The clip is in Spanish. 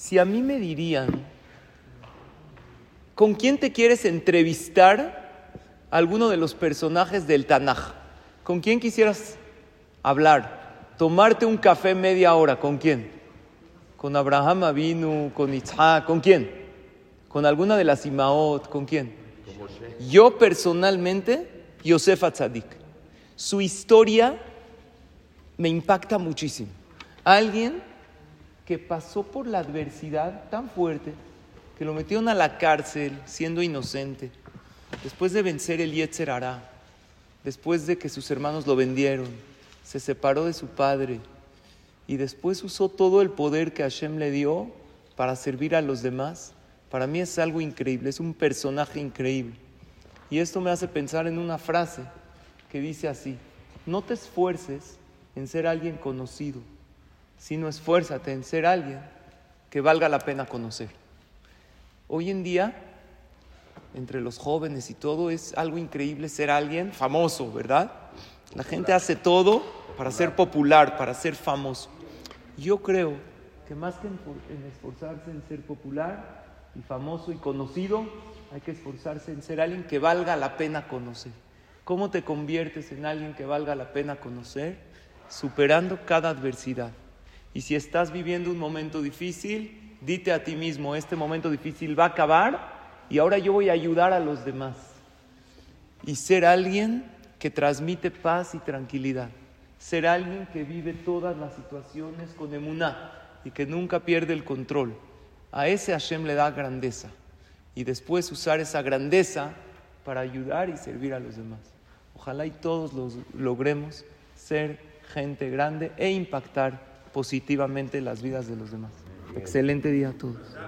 Si a mí me dirían, ¿con quién te quieres entrevistar alguno de los personajes del Tanaj? ¿Con quién quisieras hablar? Tomarte un café media hora, ¿con quién? ¿Con Abraham Avinu? ¿Con Isaac? ¿Con quién? ¿Con alguna de las Imaot? ¿Con quién? Yo personalmente, Yosef Atzadik. Su historia me impacta muchísimo. Alguien que pasó por la adversidad tan fuerte que lo metieron a la cárcel siendo inocente, después de vencer el Yetzer Hará, después de que sus hermanos lo vendieron, se separó de su padre y después usó todo el poder que Hashem le dio para servir a los demás. Para mí es algo increíble, es un personaje increíble. Y esto me hace pensar en una frase que dice así, no te esfuerces en ser alguien conocido, sino esfuérzate en ser alguien que valga la pena conocer. Hoy en día, entre los jóvenes y todo, es algo increíble ser alguien famoso, ¿verdad? La gente hace todo para ser popular, para ser famoso. Yo creo que más que en esforzarse en ser popular y famoso y conocido, hay que esforzarse en ser alguien que valga la pena conocer. ¿Cómo te conviertes en alguien que valga la pena conocer? Superando cada adversidad. Y si estás viviendo un momento difícil, dite a ti mismo, este momento difícil va a acabar y ahora yo voy a ayudar a los demás. Y ser alguien que transmite paz y tranquilidad. Ser alguien que vive todas las situaciones con emuná y que nunca pierde el control. A ese Hashem le da grandeza. Y después usar esa grandeza para ayudar y servir a los demás. Ojalá y todos los logremos ser gente grande e impactar positivamente las vidas de los demás. Excelente día a todos.